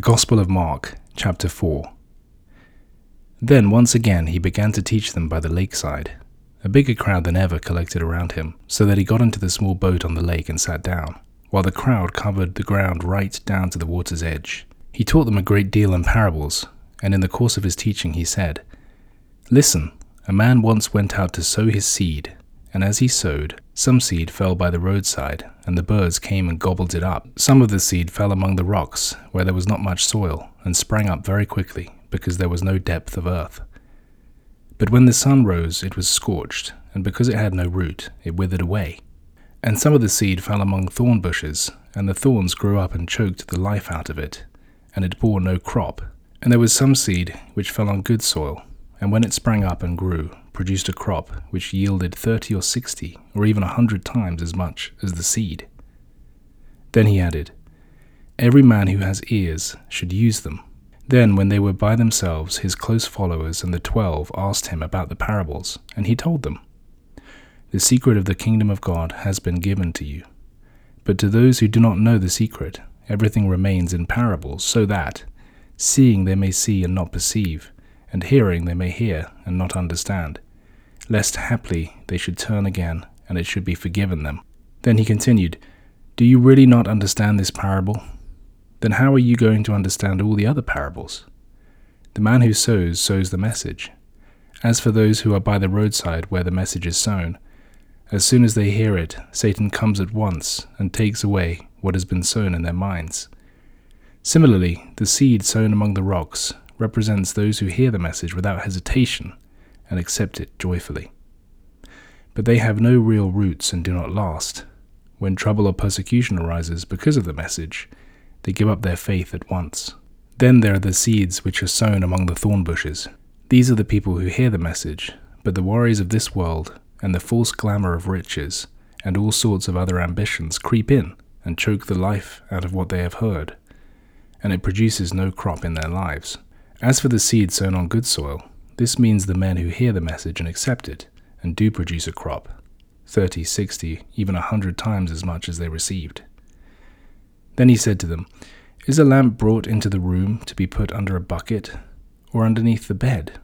The Gospel of Mark, chapter 4. Then once again he began to teach them by the lakeside. A bigger crowd than ever collected around him, so that he got into the small boat on the lake and sat down, while the crowd covered the ground right down to the water's edge. He taught them a great deal in parables, and in the course of his teaching he said, Listen, a man once went out to sow his seed, and as he sowed, some seed fell by the roadside, and the birds came and gobbled it up. Some of the seed fell among the rocks, where there was not much soil, and sprang up very quickly, because there was no depth of earth. But when the sun rose, it was scorched, and because it had no root, it withered away. And some of the seed fell among thorn bushes, and the thorns grew up and choked the life out of it, and it bore no crop. And there was some seed which fell on good soil, and when it sprang up and grew, produced a crop which yielded thirty or sixty, or even a hundred times as much as the seed. Then he added, Every man who has ears should use them. Then, when they were by themselves, his close followers and the twelve asked him about the parables, and he told them, The secret of the kingdom of God has been given to you. But to those who do not know the secret, everything remains in parables, so that, seeing they may see and not perceive, and hearing they may hear and not understand, lest haply they should turn again and it should be forgiven them. Then he continued, Do you really not understand this parable? Then how are you going to understand all the other parables? The man who sows sows the message. As for those who are by the roadside where the message is sown, as soon as they hear it, Satan comes at once and takes away what has been sown in their minds. Similarly, the seed sown among the rocks represents those who hear the message without hesitation and accept it joyfully. But they have no real roots and do not last. When trouble or persecution arises because of the message, they give up their faith at once. Then there are the seeds which are sown among the thorn bushes. These are the people who hear the message, but the worries of this world and the false glamour of riches and all sorts of other ambitions creep in and choke the life out of what they have heard, and it produces no crop in their lives. As for the seed sown on good soil, this means the men who hear the message and accept it, and do produce a crop 30, 60, even a hundred times as much as they received. Then he said to them, Is a lamp brought into the room to be put under a bucket, or underneath the bed?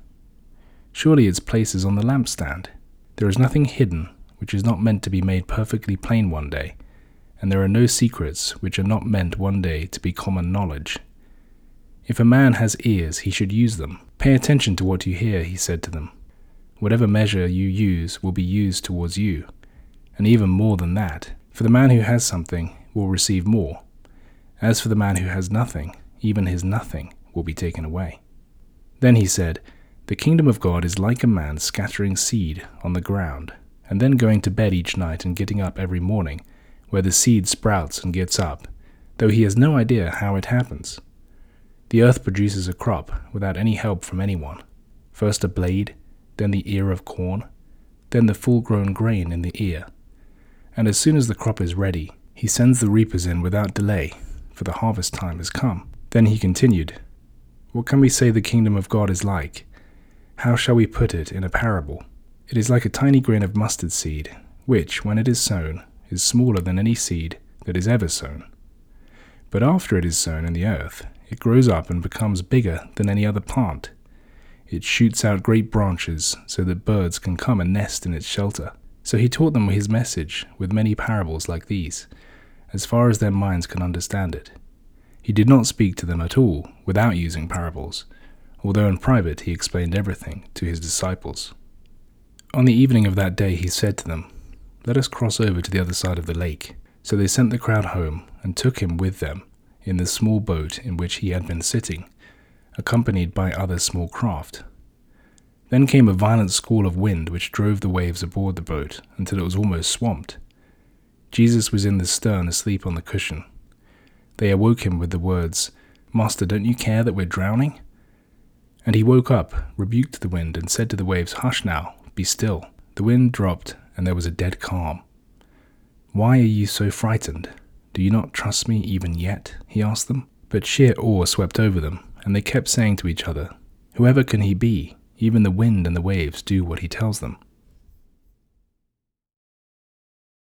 Surely its place is on the lampstand. There is nothing hidden which is not meant to be made perfectly plain one day, and there are no secrets which are not meant one day to be common knowledge. If a man has ears, he should use them. Pay attention to what you hear, he said to them. Whatever measure you use will be used towards you, and even more than that, for the man who has something will receive more. As for the man who has nothing, even his nothing will be taken away. Then he said, The kingdom of God is like a man scattering seed on the ground, and then going to bed each night and getting up every morning, where the seed sprouts and gets up, though he has no idea how it happens. The earth produces a crop without any help from anyone. First a blade, then the ear of corn, then the full grown grain in the ear. And as soon as the crop is ready, he sends the reapers in without delay, for the harvest time has come. Then he continued, What can we say the kingdom of God is like? How shall we put it in a parable? It is like a tiny grain of mustard seed, which, when it is sown, is smaller than any seed that is ever sown. But after it is sown in the earth, it grows up and becomes bigger than any other plant. It shoots out great branches so that birds can come and nest in its shelter. So he taught them his message with many parables like these, as far as their minds could understand it. He did not speak to them at all without using parables, although in private he explained everything to his disciples. On the evening of that day he said to them, Let us cross over to the other side of the lake. So they sent the crowd home and took him with them in the small boat in which he had been sitting, accompanied by other small craft. Then came a violent squall of wind which drove the waves aboard the boat until it was almost swamped. Jesus was in the stern asleep on the cushion. They awoke him with the words, Master, don't you care that we're drowning? And he woke up, rebuked the wind, and said to the waves, Hush now, be still. The wind dropped, and there was a dead calm. Why are you so frightened? Do you not trust me even yet? he asked them. But sheer awe swept over them, and they kept saying to each other, Whoever can he be? Even the wind and the waves do what he tells them.